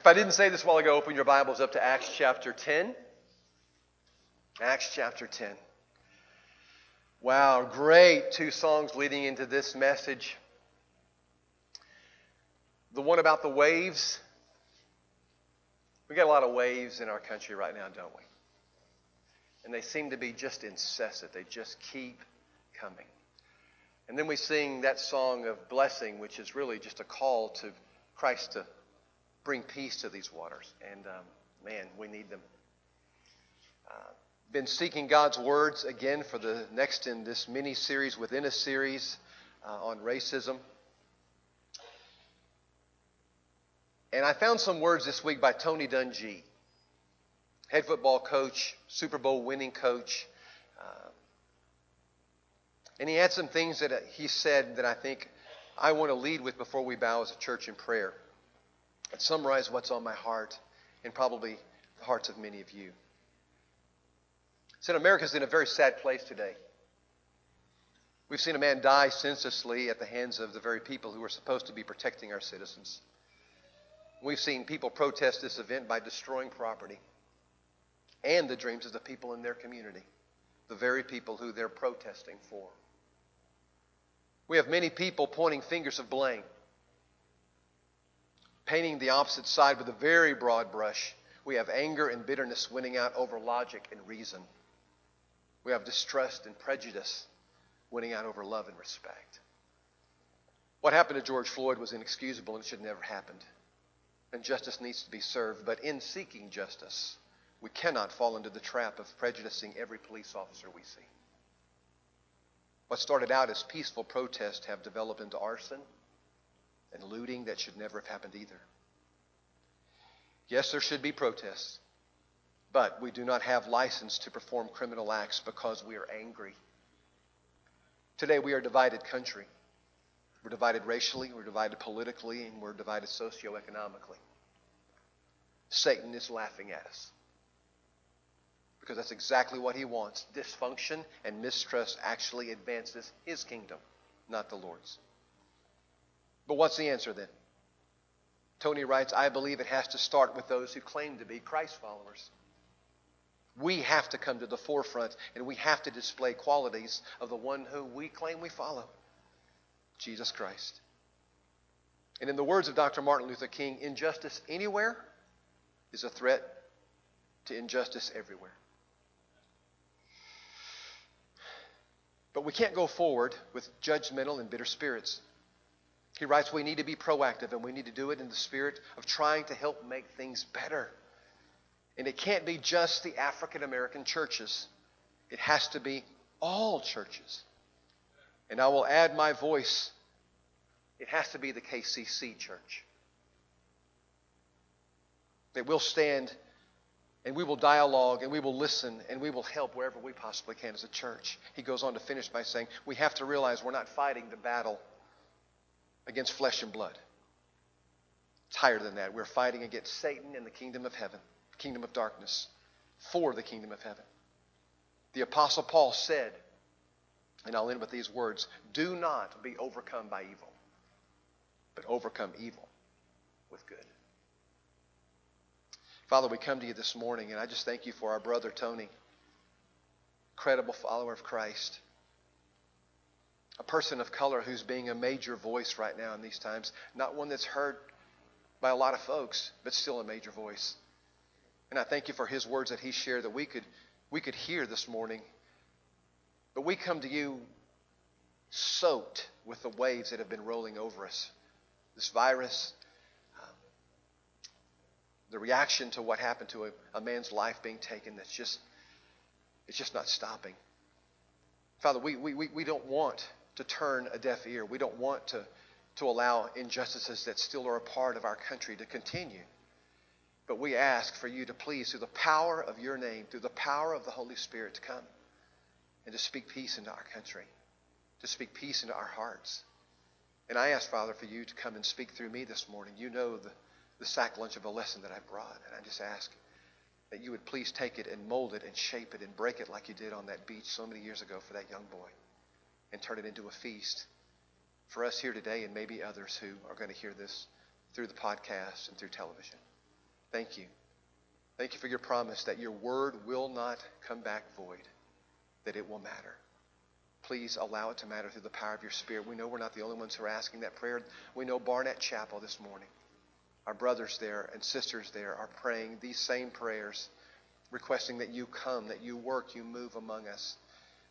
If I didn't say this a while ago, open your Bibles up to Acts chapter 10. Acts chapter 10. Wow, great two songs leading into this message. The one about the waves. We got a lot of waves in our country right now, don't we? And they seem to be just incessant. They just keep coming. And then we sing that song of blessing, which is really just a call to Christ to bring peace to these waters. And um, man, we need them. Uh, been seeking God's words again for the next in this mini series within a series uh, on racism. And I found some words this week by Tony Dungy, head football coach, Super Bowl winning coach. Uh, and he had some things that he said that I think I want to lead with before we bow as a church in prayer summarize what's on my heart and probably the hearts of many of you. Said America's in a very sad place today. We've seen a man die senselessly at the hands of the very people who are supposed to be protecting our citizens. We've seen people protest this event by destroying property and the dreams of the people in their community, the very people who they're protesting for. We have many people pointing fingers of blame painting the opposite side with a very broad brush. We have anger and bitterness winning out over logic and reason. We have distrust and prejudice winning out over love and respect. What happened to George Floyd was inexcusable and should never have happened. And justice needs to be served. But in seeking justice, we cannot fall into the trap of prejudicing every police officer we see. What started out as peaceful protests have developed into arson and looting that should never have happened either. Yes, there should be protests, but we do not have license to perform criminal acts because we are angry. Today we are a divided country. We're divided racially, we're divided politically, and we're divided socioeconomically. Satan is laughing at us because that's exactly what he wants. Dysfunction and mistrust actually advances his kingdom, not the Lord's. But what's the answer then? Tony writes, I believe it has to start with those who claim to be Christ followers. We have to come to the forefront and we have to display qualities of the one who we claim we follow Jesus Christ. And in the words of Dr. Martin Luther King, injustice anywhere is a threat to injustice everywhere. But we can't go forward with judgmental and bitter spirits. He writes, we need to be proactive and we need to do it in the spirit of trying to help make things better. And it can't be just the African American churches, it has to be all churches. And I will add my voice. It has to be the KCC church. That we'll stand and we will dialogue and we will listen and we will help wherever we possibly can as a church. He goes on to finish by saying, We have to realize we're not fighting the battle against flesh and blood. It's higher than that. We're fighting against Satan and the kingdom of heaven, kingdom of darkness, for the kingdom of heaven. The Apostle Paul said, and I'll end with these words do not be overcome by evil, but overcome evil with good. Father, we come to you this morning, and I just thank you for our brother Tony, credible follower of Christ a person of color who's being a major voice right now in these times. Not one that's heard by a lot of folks, but still a major voice. And I thank you for his words that he shared that we could, we could hear this morning. But we come to you soaked with the waves that have been rolling over us. This virus, um, the reaction to what happened to a, a man's life being taken that's just, it's just not stopping. Father, we, we, we don't want to turn a deaf ear. We don't want to, to allow injustices that still are a part of our country to continue. But we ask for you to please, through the power of your name, through the power of the Holy Spirit, to come and to speak peace into our country, to speak peace into our hearts. And I ask, Father, for you to come and speak through me this morning. You know the, the sack lunch of a lesson that I brought. And I just ask that you would please take it and mold it and shape it and break it like you did on that beach so many years ago for that young boy and turn it into a feast for us here today and maybe others who are going to hear this through the podcast and through television. Thank you. Thank you for your promise that your word will not come back void, that it will matter. Please allow it to matter through the power of your Spirit. We know we're not the only ones who are asking that prayer. We know Barnett Chapel this morning, our brothers there and sisters there are praying these same prayers, requesting that you come, that you work, you move among us.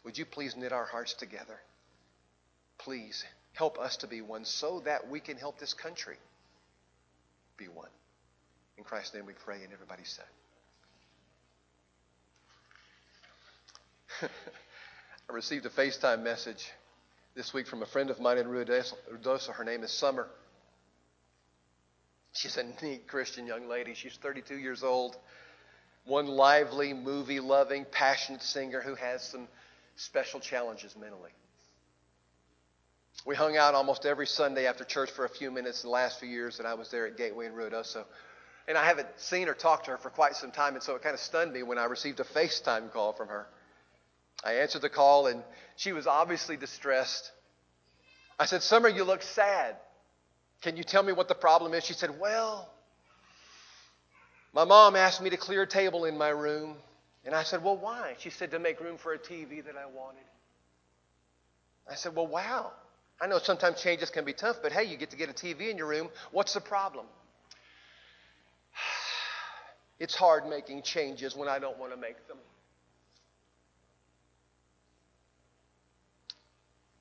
Would you please knit our hearts together? Please help us to be one so that we can help this country be one. In Christ's name we pray, and everybody said. I received a FaceTime message this week from a friend of mine in Ruidoso. Her name is Summer. She's a neat Christian young lady. She's 32 years old. One lively, movie loving, passionate singer who has some special challenges mentally. We hung out almost every Sunday after church for a few minutes the last few years that I was there at Gateway in Ruidoso. And I haven't seen or talked to her for quite some time, and so it kind of stunned me when I received a FaceTime call from her. I answered the call, and she was obviously distressed. I said, Summer, you look sad. Can you tell me what the problem is? She said, Well, my mom asked me to clear a table in my room. And I said, Well, why? She said, To make room for a TV that I wanted. I said, Well, wow. I know sometimes changes can be tough, but hey, you get to get a TV in your room. What's the problem? It's hard making changes when I don't want to make them.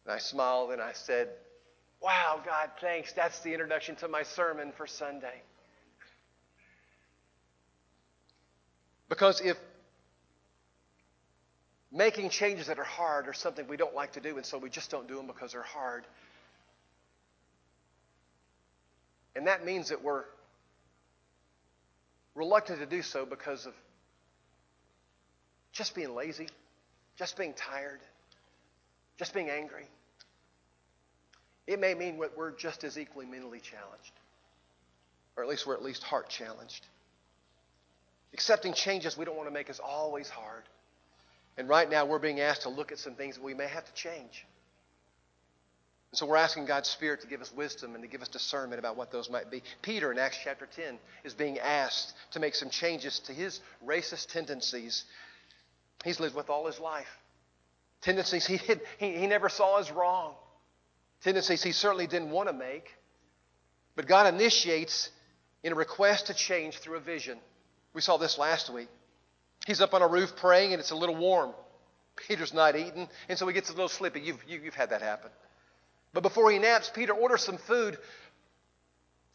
And I smiled and I said, Wow, God, thanks. That's the introduction to my sermon for Sunday. Because if making changes that are hard are something we don't like to do, and so we just don't do them because they're hard, and that means that we're reluctant to do so because of just being lazy, just being tired, just being angry. It may mean that we're just as equally mentally challenged, or at least we're at least heart challenged. Accepting changes we don't want to make is always hard. And right now, we're being asked to look at some things that we may have to change. And so we're asking God's Spirit to give us wisdom and to give us discernment about what those might be. Peter in Acts chapter 10 is being asked to make some changes to his racist tendencies he's lived with all his life. Tendencies he, he, he never saw as wrong tendencies he certainly didn't want to make. But God initiates in a request to change through a vision. We saw this last week. He's up on a roof praying and it's a little warm. Peter's not eating, and so he gets a little sleepy. You've, you, you have had that happen. But before he naps, Peter orders some food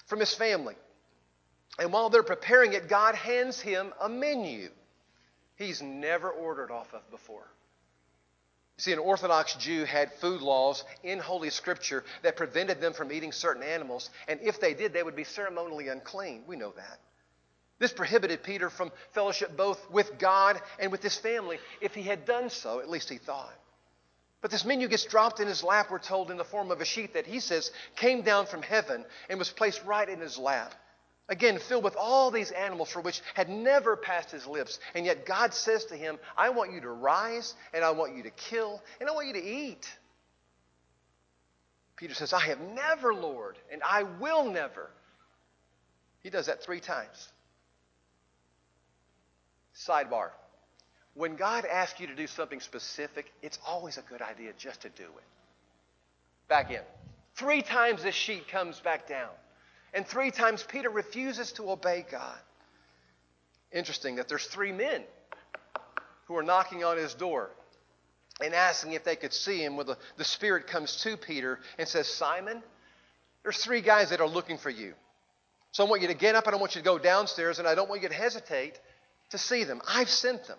from his family. And while they're preparing it, God hands him a menu he's never ordered off of before. See, an Orthodox Jew had food laws in Holy Scripture that prevented them from eating certain animals, and if they did, they would be ceremonially unclean. We know that. This prohibited Peter from fellowship both with God and with his family. If he had done so, at least he thought. But this menu gets dropped in his lap, we're told, in the form of a sheet that he says came down from heaven and was placed right in his lap. Again, filled with all these animals for which had never passed his lips. And yet God says to him, I want you to rise, and I want you to kill, and I want you to eat. Peter says, I have never, Lord, and I will never. He does that three times. Sidebar. When God asks you to do something specific, it's always a good idea just to do it. Back in. Three times this sheet comes back down. And three times Peter refuses to obey God. Interesting that there's three men who are knocking on his door and asking if they could see him. Well, the, the Spirit comes to Peter and says, Simon, there's three guys that are looking for you. So I want you to get up and I want you to go downstairs and I don't want you to hesitate to see them. I've sent them.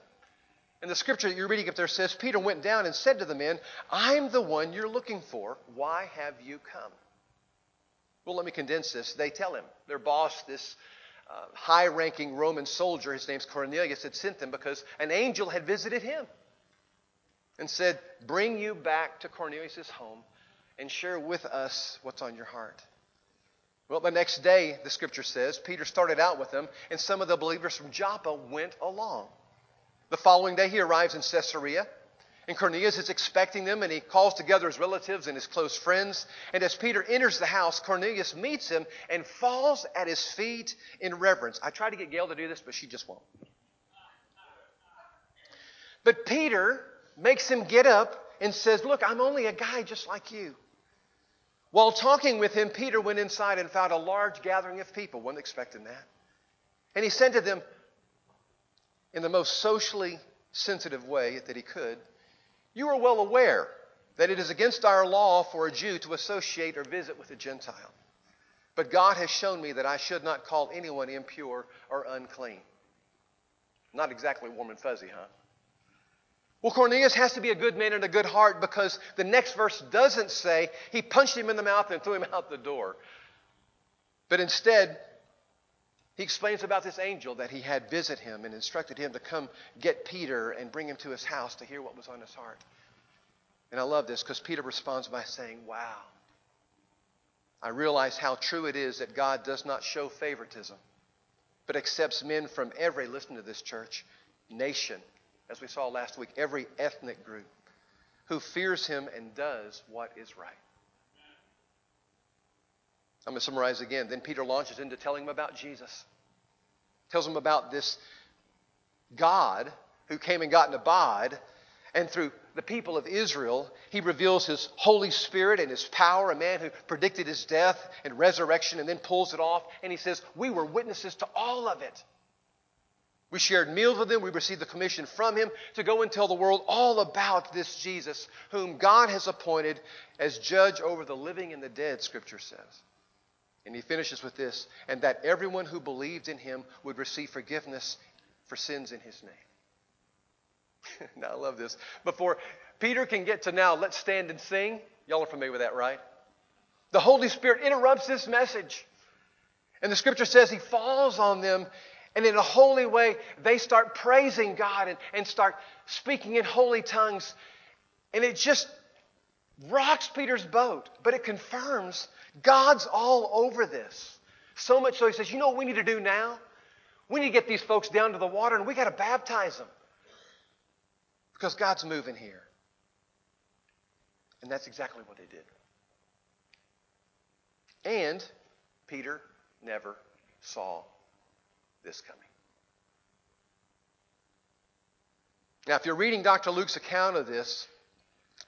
And the scripture that you're reading up there says Peter went down and said to the men, I'm the one you're looking for. Why have you come? Well, let me condense this. They tell him, their boss, this uh, high ranking Roman soldier, his name's Cornelius, had sent them because an angel had visited him and said, Bring you back to Cornelius' home and share with us what's on your heart. Well, the next day, the scripture says, Peter started out with them, and some of the believers from Joppa went along. The following day, he arrives in Caesarea, And Cornelius is expecting them, and he calls together his relatives and his close friends. And as Peter enters the house, Cornelius meets him and falls at his feet in reverence. I tried to get Gail to do this, but she just won't. But Peter makes him get up and says, Look, I'm only a guy just like you. While talking with him, Peter went inside and found a large gathering of people. Wasn't expecting that. And he said to them, in the most socially sensitive way that he could, You are well aware that it is against our law for a Jew to associate or visit with a Gentile. But God has shown me that I should not call anyone impure or unclean. Not exactly warm and fuzzy, huh? Well, Cornelius has to be a good man and a good heart because the next verse doesn't say he punched him in the mouth and threw him out the door. But instead, he explains about this angel that he had visit him and instructed him to come get Peter and bring him to his house to hear what was on his heart. And I love this because Peter responds by saying, Wow. I realize how true it is that God does not show favoritism, but accepts men from every, listen to this church, nation as we saw last week, every ethnic group who fears him and does what is right. I'm going to summarize again. Then Peter launches into telling him about Jesus. Tells him about this God who came and got in a bod, and through the people of Israel, he reveals his Holy Spirit and his power, a man who predicted his death and resurrection and then pulls it off. And he says, We were witnesses to all of it. We shared meals with him. We received the commission from him to go and tell the world all about this Jesus, whom God has appointed as judge over the living and the dead, Scripture says. And he finishes with this and that everyone who believed in him would receive forgiveness for sins in his name. now, I love this. Before Peter can get to now, let's stand and sing. Y'all are familiar with that, right? The Holy Spirit interrupts this message. And the scripture says he falls on them and in a holy way, they start praising God and, and start speaking in holy tongues. And it just rocks Peter's boat, but it confirms God's all over this. So much so he says, You know what we need to do now? We need to get these folks down to the water and we got to baptize them because God's moving here. And that's exactly what they did. And Peter never saw this coming. Now, if you're reading Dr. Luke's account of this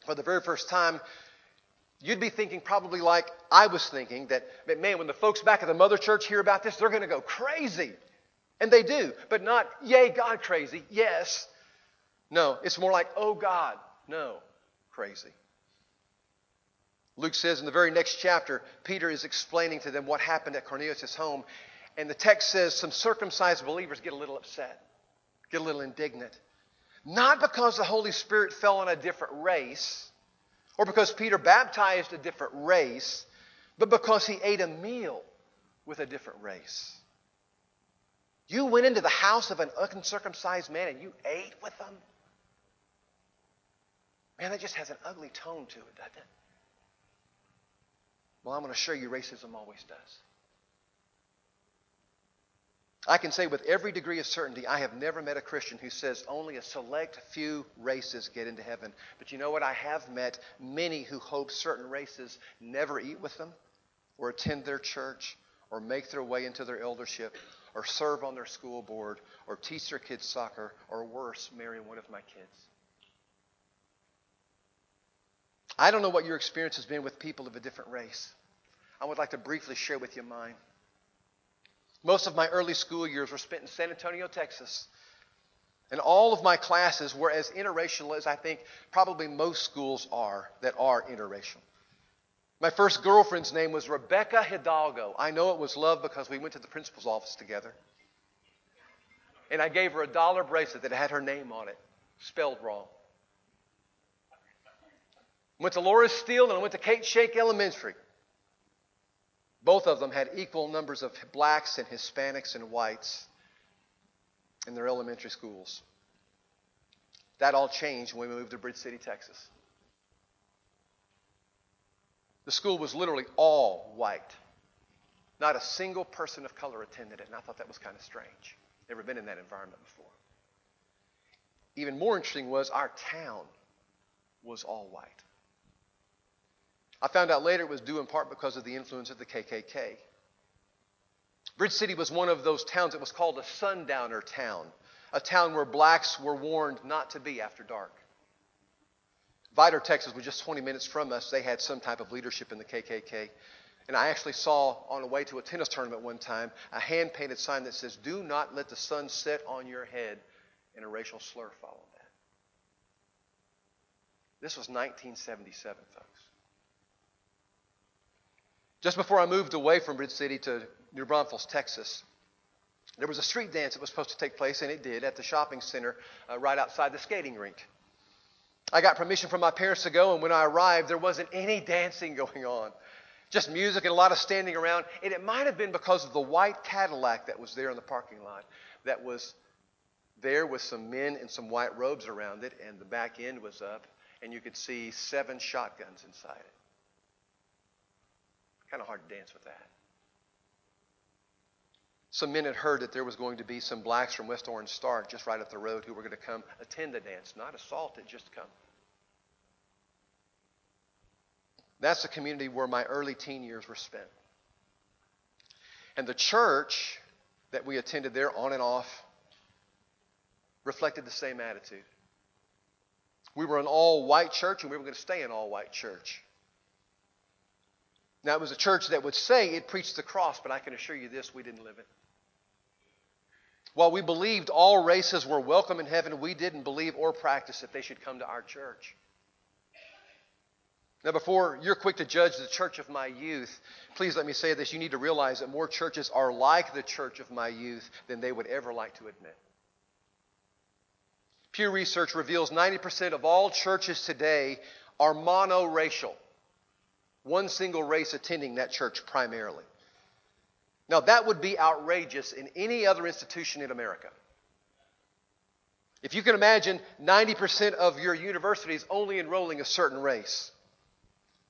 for the very first time, you'd be thinking probably like I was thinking that, man, when the folks back at the mother church hear about this, they're going to go crazy. And they do, but not, yay, God, crazy. Yes. No, it's more like, oh, God. No, crazy. Luke says in the very next chapter, Peter is explaining to them what happened at Cornelius' home. And the text says some circumcised believers get a little upset, get a little indignant. Not because the Holy Spirit fell on a different race or because Peter baptized a different race, but because he ate a meal with a different race. You went into the house of an uncircumcised man and you ate with them? Man, that just has an ugly tone to it, doesn't it? Well, I'm going to show you racism always does. I can say with every degree of certainty, I have never met a Christian who says only a select few races get into heaven. But you know what? I have met many who hope certain races never eat with them, or attend their church, or make their way into their eldership, or serve on their school board, or teach their kids soccer, or worse, marry one of my kids. I don't know what your experience has been with people of a different race. I would like to briefly share with you mine. Most of my early school years were spent in San Antonio, Texas. And all of my classes were as interracial as I think probably most schools are that are interracial. My first girlfriend's name was Rebecca Hidalgo. I know it was love because we went to the principal's office together. And I gave her a dollar bracelet that had her name on it, spelled wrong. Went to Laura Steele and I went to Kate Shake Elementary. Both of them had equal numbers of blacks and Hispanics and whites in their elementary schools. That all changed when we moved to Bridge City, Texas. The school was literally all white. Not a single person of color attended it, and I thought that was kind of strange. Never been in that environment before. Even more interesting was our town was all white. I found out later it was due in part because of the influence of the KKK. Bridge City was one of those towns that was called a sundowner town, a town where blacks were warned not to be after dark. Vidor, Texas was just 20 minutes from us. They had some type of leadership in the KKK. And I actually saw on the way to a tennis tournament one time a hand painted sign that says, Do not let the sun set on your head, and a racial slur followed that. This was 1977, folks. Just before I moved away from Bridge City to New Braunfels, Texas, there was a street dance that was supposed to take place, and it did, at the shopping center uh, right outside the skating rink. I got permission from my parents to go, and when I arrived, there wasn't any dancing going on. Just music and a lot of standing around. And it might have been because of the white Cadillac that was there in the parking lot that was there with some men in some white robes around it, and the back end was up, and you could see seven shotguns inside it. Kind of hard to dance with that. Some men had heard that there was going to be some blacks from West Orange Stark just right up the road who were going to come attend the dance, not assault it, just come. That's the community where my early teen years were spent. And the church that we attended there on and off reflected the same attitude. We were an all white church and we were going to stay an all white church. Now, it was a church that would say it preached the cross, but I can assure you this we didn't live it. While we believed all races were welcome in heaven, we didn't believe or practice that they should come to our church. Now, before you're quick to judge the church of my youth, please let me say this. You need to realize that more churches are like the church of my youth than they would ever like to admit. Pew Research reveals 90% of all churches today are monoracial, one single race attending that church primarily. Now, that would be outrageous in any other institution in America. If you can imagine 90% of your universities only enrolling a certain race,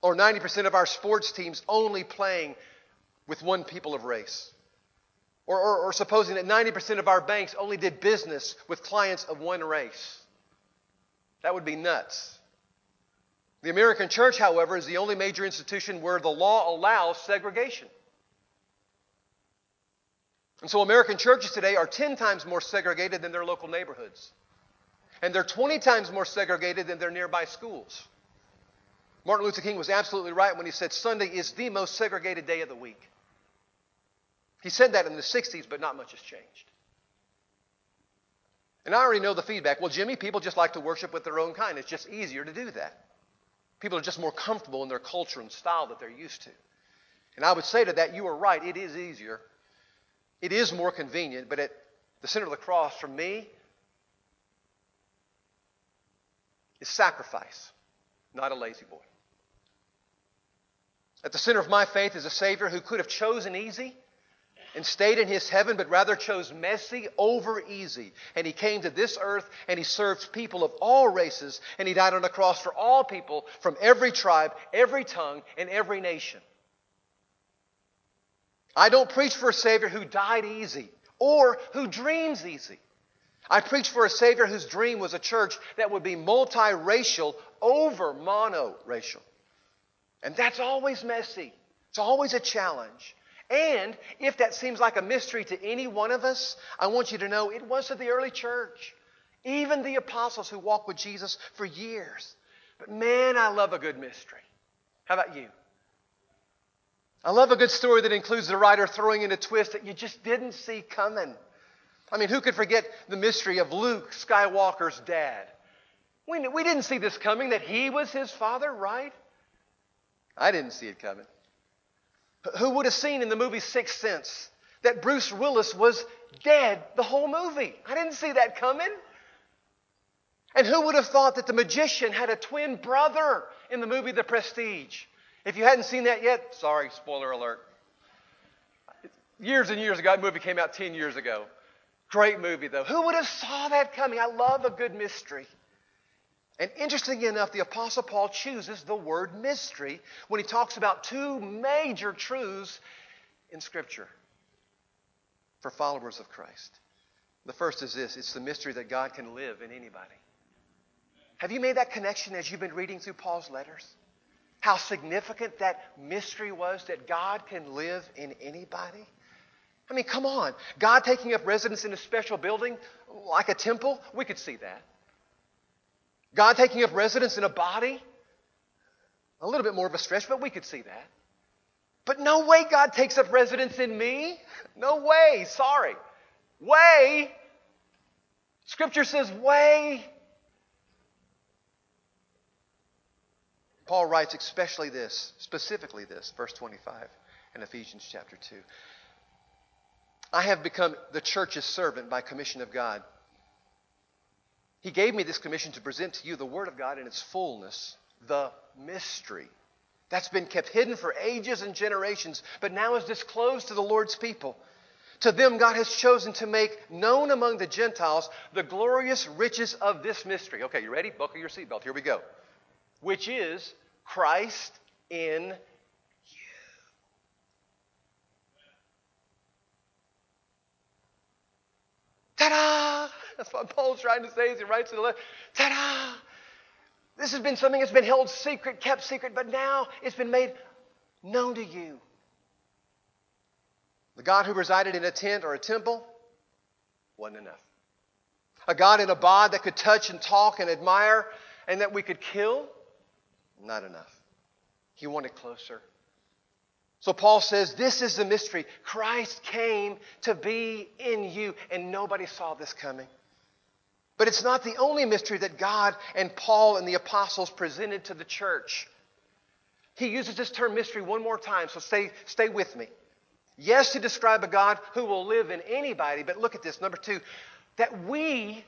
or 90% of our sports teams only playing with one people of race. Or, or, or, supposing that 90% of our banks only did business with clients of one race. That would be nuts. The American church, however, is the only major institution where the law allows segregation. And so American churches today are 10 times more segregated than their local neighborhoods. And they're 20 times more segregated than their nearby schools. Martin Luther King was absolutely right when he said Sunday is the most segregated day of the week. He said that in the 60s, but not much has changed. And I already know the feedback. Well, Jimmy, people just like to worship with their own kind. It's just easier to do that. People are just more comfortable in their culture and style that they're used to. And I would say to that, you are right. It is easier. It is more convenient, but at the center of the cross, for me, is sacrifice, not a lazy boy. At the center of my faith is a Savior who could have chosen easy and stayed in his heaven, but rather chose messy over easy. And he came to this earth and he served people of all races, and he died on a cross for all people from every tribe, every tongue, and every nation. I don't preach for a Savior who died easy or who dreams easy. I preach for a Savior whose dream was a church that would be multiracial over monoracial. And that's always messy. It's always a challenge. And if that seems like a mystery to any one of us, I want you to know it was to the early church, even the apostles who walked with Jesus for years. But man, I love a good mystery. How about you? I love a good story that includes the writer throwing in a twist that you just didn't see coming. I mean, who could forget the mystery of Luke Skywalker's dad? We, we didn't see this coming, that he was his father, right? I didn't see it coming. Who would have seen in the movie Sixth Sense that Bruce Willis was dead the whole movie? I didn't see that coming. And who would have thought that the magician had a twin brother in the movie The Prestige? If you hadn't seen that yet, sorry, spoiler alert. Years and years ago, that movie came out 10 years ago. Great movie, though. Who would have saw that coming? I love a good mystery. And interestingly enough, the Apostle Paul chooses the word mystery when he talks about two major truths in Scripture for followers of Christ. The first is this it's the mystery that God can live in anybody. Have you made that connection as you've been reading through Paul's letters? How significant that mystery was that God can live in anybody? I mean, come on. God taking up residence in a special building like a temple, we could see that. God taking up residence in a body, a little bit more of a stretch, but we could see that. But no way God takes up residence in me. No way. Sorry. Way. Scripture says way. Paul writes especially this, specifically this, verse 25 in Ephesians chapter 2. I have become the church's servant by commission of God. He gave me this commission to present to you the Word of God in its fullness, the mystery that's been kept hidden for ages and generations, but now is disclosed to the Lord's people. To them, God has chosen to make known among the Gentiles the glorious riches of this mystery. Okay, you ready? Buckle your seatbelt. Here we go which is Christ in Ta da! That's what Paul's trying to say as he writes to the letter. Ta da! This has been something that's been held secret, kept secret, but now it's been made known to you. The God who resided in a tent or a temple wasn't enough. A God in a bod that could touch and talk and admire and that we could kill not enough. He wanted closer. So Paul says, This is the mystery. Christ came to be in you, and nobody saw this coming. But it's not the only mystery that God and Paul and the apostles presented to the church. He uses this term mystery one more time, so stay, stay with me. Yes, to describe a God who will live in anybody, but look at this. Number two, that we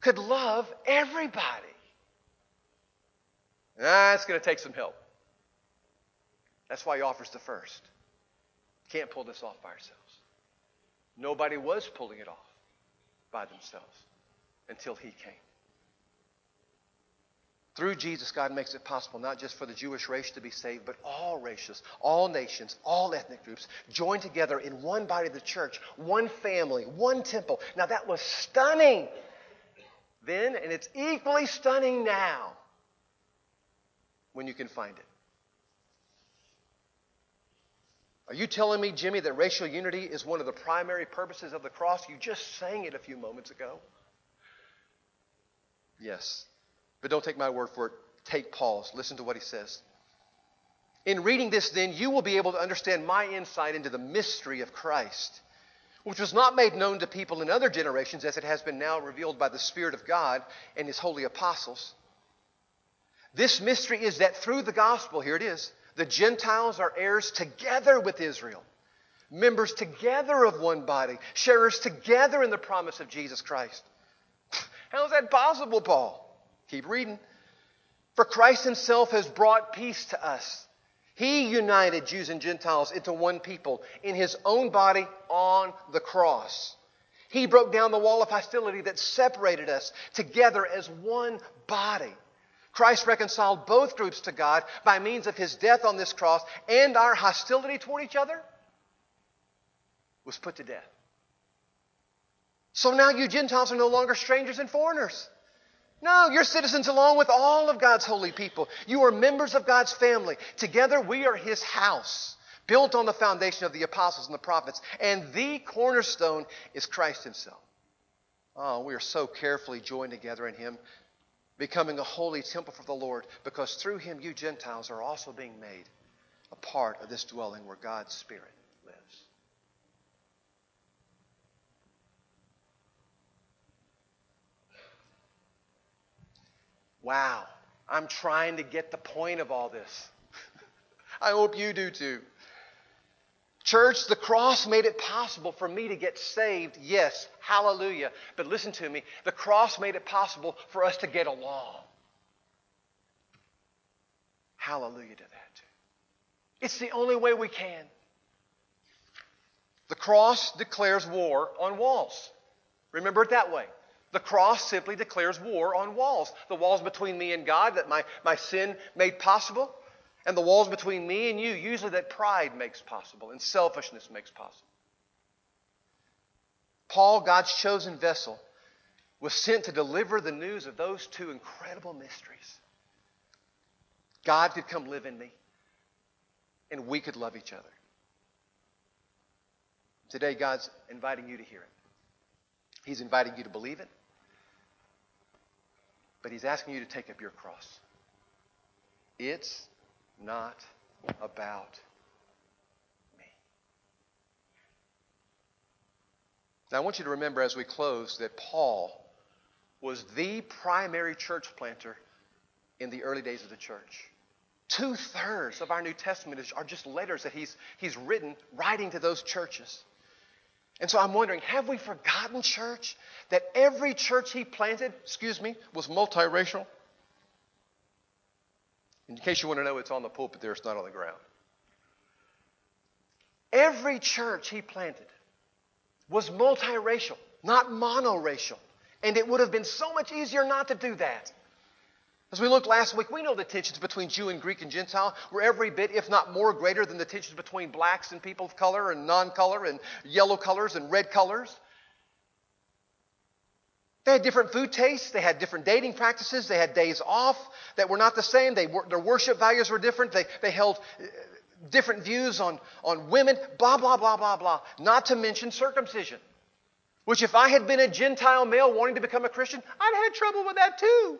could love everybody. That's going to take some help. That's why he offers the first. Can't pull this off by ourselves. Nobody was pulling it off by themselves until he came. Through Jesus, God makes it possible not just for the Jewish race to be saved, but all races, all nations, all ethnic groups joined together in one body of the church, one family, one temple. Now, that was stunning then, and it's equally stunning now when you can find it. Are you telling me, Jimmy, that racial unity is one of the primary purposes of the cross? You just sang it a few moments ago. Yes. But don't take my word for it. Take Paul's. Listen to what he says. In reading this, then, you will be able to understand my insight into the mystery of Christ, which was not made known to people in other generations as it has been now revealed by the Spirit of God and his holy apostles. This mystery is that through the gospel, here it is, the Gentiles are heirs together with Israel, members together of one body, sharers together in the promise of Jesus Christ. How is that possible, Paul? Keep reading. For Christ himself has brought peace to us. He united Jews and Gentiles into one people in his own body on the cross. He broke down the wall of hostility that separated us together as one body. Christ reconciled both groups to God by means of his death on this cross, and our hostility toward each other was put to death. So now you Gentiles are no longer strangers and foreigners. No, you're citizens along with all of God's holy people. You are members of God's family. Together we are his house, built on the foundation of the apostles and the prophets. And the cornerstone is Christ himself. Oh, we are so carefully joined together in him becoming a holy temple for the Lord, because through him you Gentiles are also being made a part of this dwelling where God's Spirit lives. Wow, I'm trying to get the point of all this. I hope you do too. Church, the cross made it possible for me to get saved. Yes, hallelujah. But listen to me the cross made it possible for us to get along. Hallelujah to that. It's the only way we can. The cross declares war on walls. Remember it that way. The cross simply declares war on walls. The walls between me and God that my, my sin made possible and the walls between me and you, usually that pride makes possible and selfishness makes possible. Paul, God's chosen vessel, was sent to deliver the news of those two incredible mysteries. God could come live in me, and we could love each other. Today, God's inviting you to hear it. He's inviting you to believe it, but He's asking you to take up your cross. It's not about me. Now, I want you to remember as we close that Paul was the primary church planter in the early days of the church. Two thirds of our New Testament is, are just letters that he's, he's written, writing to those churches. And so I'm wondering, have we forgotten, church, that every church he planted, excuse me, was multiracial? In case you want to know, it's on the pulpit there, it's not on the ground. Every church he planted was multiracial, not monoracial. And it would have been so much easier not to do that. As we looked last week, we know the tensions between Jew and Greek and Gentile were every bit, if not more, greater than the tensions between blacks and people of color and non color and yellow colors and red colors. They had different food tastes. They had different dating practices. They had days off that were not the same. They, their worship values were different. They, they held uh, different views on, on women, blah, blah, blah, blah, blah. Not to mention circumcision. Which, if I had been a Gentile male wanting to become a Christian, I'd had trouble with that too.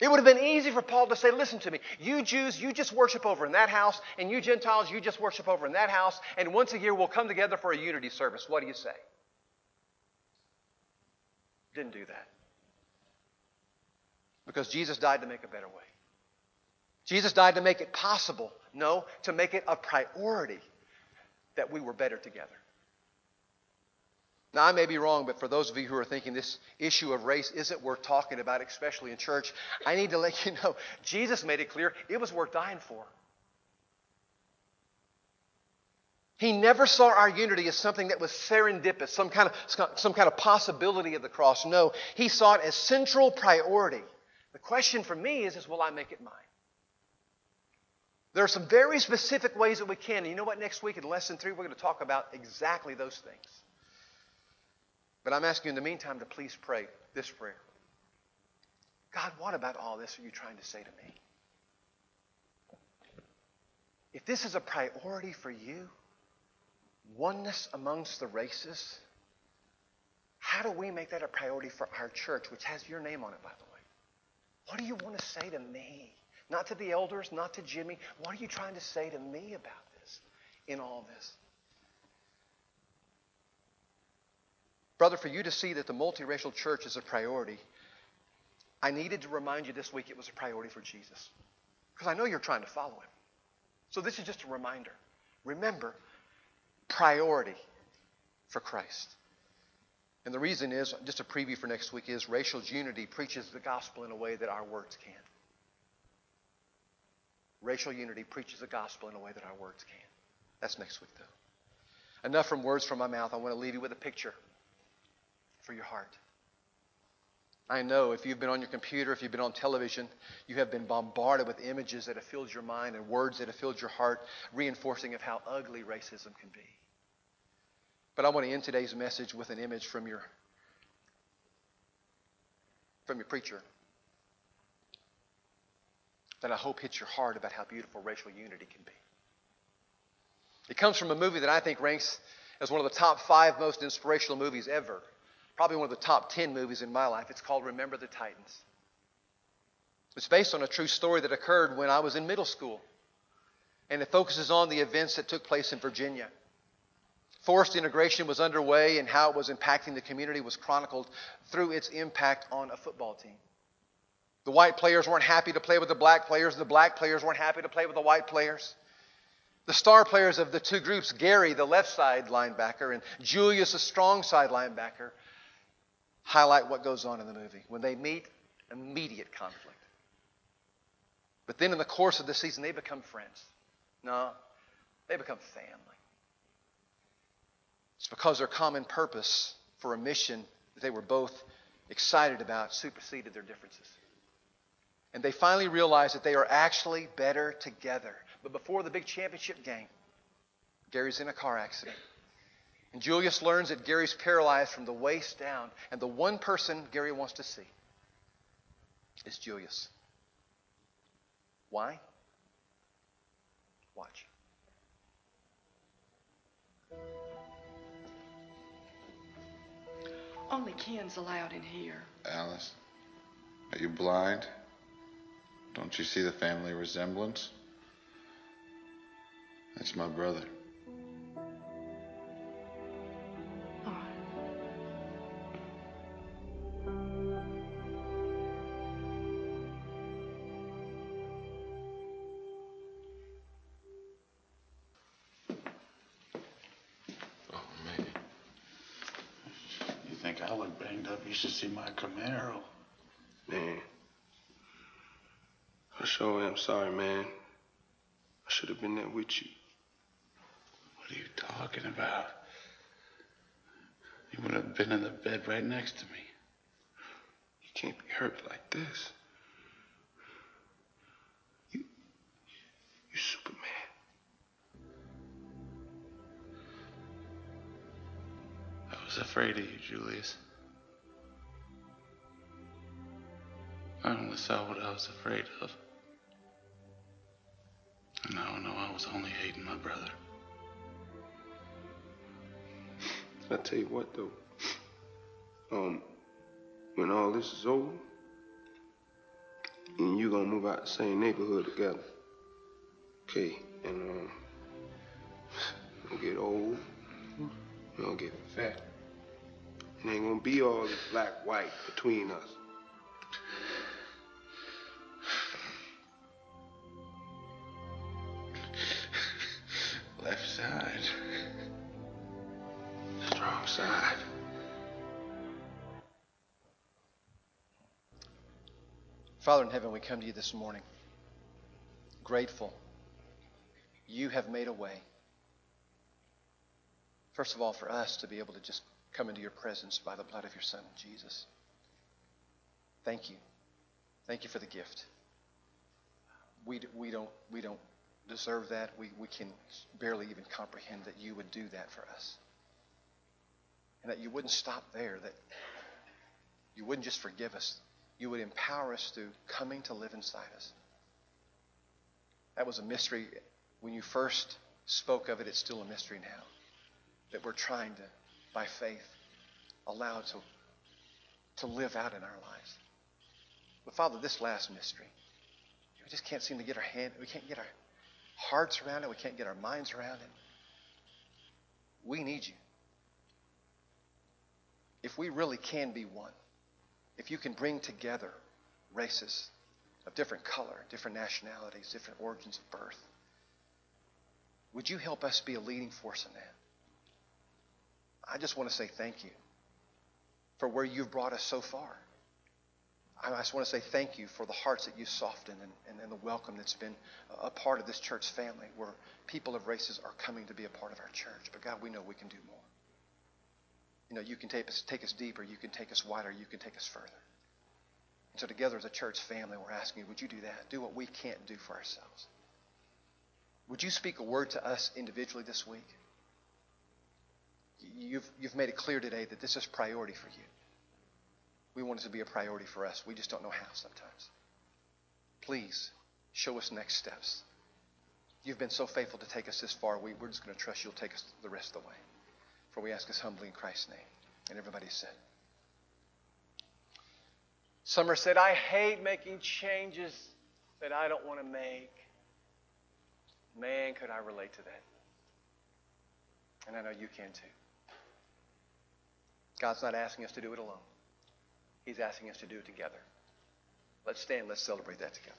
It would have been easy for Paul to say, Listen to me, you Jews, you just worship over in that house, and you Gentiles, you just worship over in that house, and once a year we'll come together for a unity service. What do you say? Didn't do that. Because Jesus died to make a better way. Jesus died to make it possible, no, to make it a priority that we were better together. Now, I may be wrong, but for those of you who are thinking this issue of race isn't worth talking about, especially in church, I need to let you know Jesus made it clear it was worth dying for. He never saw our unity as something that was serendipitous, some kind of, some kind of possibility of the cross. No, he saw it as central priority. The question for me is, is will I make it mine? There are some very specific ways that we can. And you know what? Next week in lesson three, we're going to talk about exactly those things. But I'm asking you in the meantime to please pray this prayer God, what about all this are you trying to say to me? If this is a priority for you, oneness amongst the races, how do we make that a priority for our church, which has your name on it, by the way? What do you want to say to me? Not to the elders, not to Jimmy. What are you trying to say to me about this, in all this? Brother, for you to see that the multiracial church is a priority, I needed to remind you this week it was a priority for Jesus. Because I know you're trying to follow him. So this is just a reminder. Remember, priority for Christ. And the reason is, just a preview for next week, is racial unity preaches the gospel in a way that our words can't. Racial unity preaches the gospel in a way that our words can't. That's next week, though. Enough from words from my mouth. I want to leave you with a picture for your heart. I know if you've been on your computer, if you've been on television, you have been bombarded with images that have filled your mind and words that have filled your heart, reinforcing of how ugly racism can be. But I want to end today's message with an image from your from your preacher that I hope hits your heart about how beautiful racial unity can be. It comes from a movie that I think ranks as one of the top five most inspirational movies ever probably one of the top 10 movies in my life. It's called Remember the Titans. It's based on a true story that occurred when I was in middle school. And it focuses on the events that took place in Virginia. Forced integration was underway, and how it was impacting the community was chronicled through its impact on a football team. The white players weren't happy to play with the black players, the black players weren't happy to play with the white players. The star players of the two groups, Gary, the left side linebacker, and Julius, the strong side linebacker, highlight what goes on in the movie. When they meet, immediate conflict. But then in the course of the season, they become friends. No, they become family. It's because their common purpose for a mission that they were both excited about superseded their differences. And they finally realized that they are actually better together. But before the big championship game, Gary's in a car accident. And Julius learns that Gary's paralyzed from the waist down, and the one person Gary wants to see is Julius. Why? Watch. Only kin's allowed in here. Alice, are you blind? Don't you see the family resemblance? That's my brother. Should see my Camaro. Man. I sure am sorry, man. I should have been there with you. What are you talking about? You would have been in the bed right next to me. You can't be hurt like this. You. You Superman. I was afraid of you, Julius. I only saw what I was afraid of. And now I know I was only hating my brother. I tell you what, though. Um, when all this is over, and you gonna move out the same neighborhood together. Okay, and um, you get old, gonna get fat. It ain't gonna be all this black white between us. Father in heaven, we come to you this morning grateful. You have made a way. First of all, for us to be able to just come into your presence by the blood of your Son, Jesus. Thank you. Thank you for the gift. We, we, don't, we don't deserve that. We, we can barely even comprehend that you would do that for us. And that you wouldn't stop there, that you wouldn't just forgive us, you would empower us through coming to live inside us. That was a mystery when you first spoke of it. It's still a mystery now. That we're trying to, by faith, allow to, to live out in our lives. But Father, this last mystery, we just can't seem to get our hand, we can't get our hearts around it, we can't get our minds around it. We need you. If we really can be one, if you can bring together races of different color, different nationalities, different origins of birth, would you help us be a leading force in that? I just want to say thank you for where you've brought us so far. I just want to say thank you for the hearts that you softened and, and, and the welcome that's been a part of this church family where people of races are coming to be a part of our church. But God, we know we can do more. You know, you can take us, take us deeper, you can take us wider, you can take us further. And so together as a church family, we're asking you, would you do that? Do what we can't do for ourselves. Would you speak a word to us individually this week? You've, you've made it clear today that this is priority for you. We want it to be a priority for us. We just don't know how sometimes. Please show us next steps. You've been so faithful to take us this far. We, we're just going to trust you'll take us the rest of the way. For we ask us humbly in Christ's name. And everybody said. Summer said, I hate making changes that I don't want to make. Man, could I relate to that. And I know you can too. God's not asking us to do it alone. He's asking us to do it together. Let's stand, let's celebrate that together.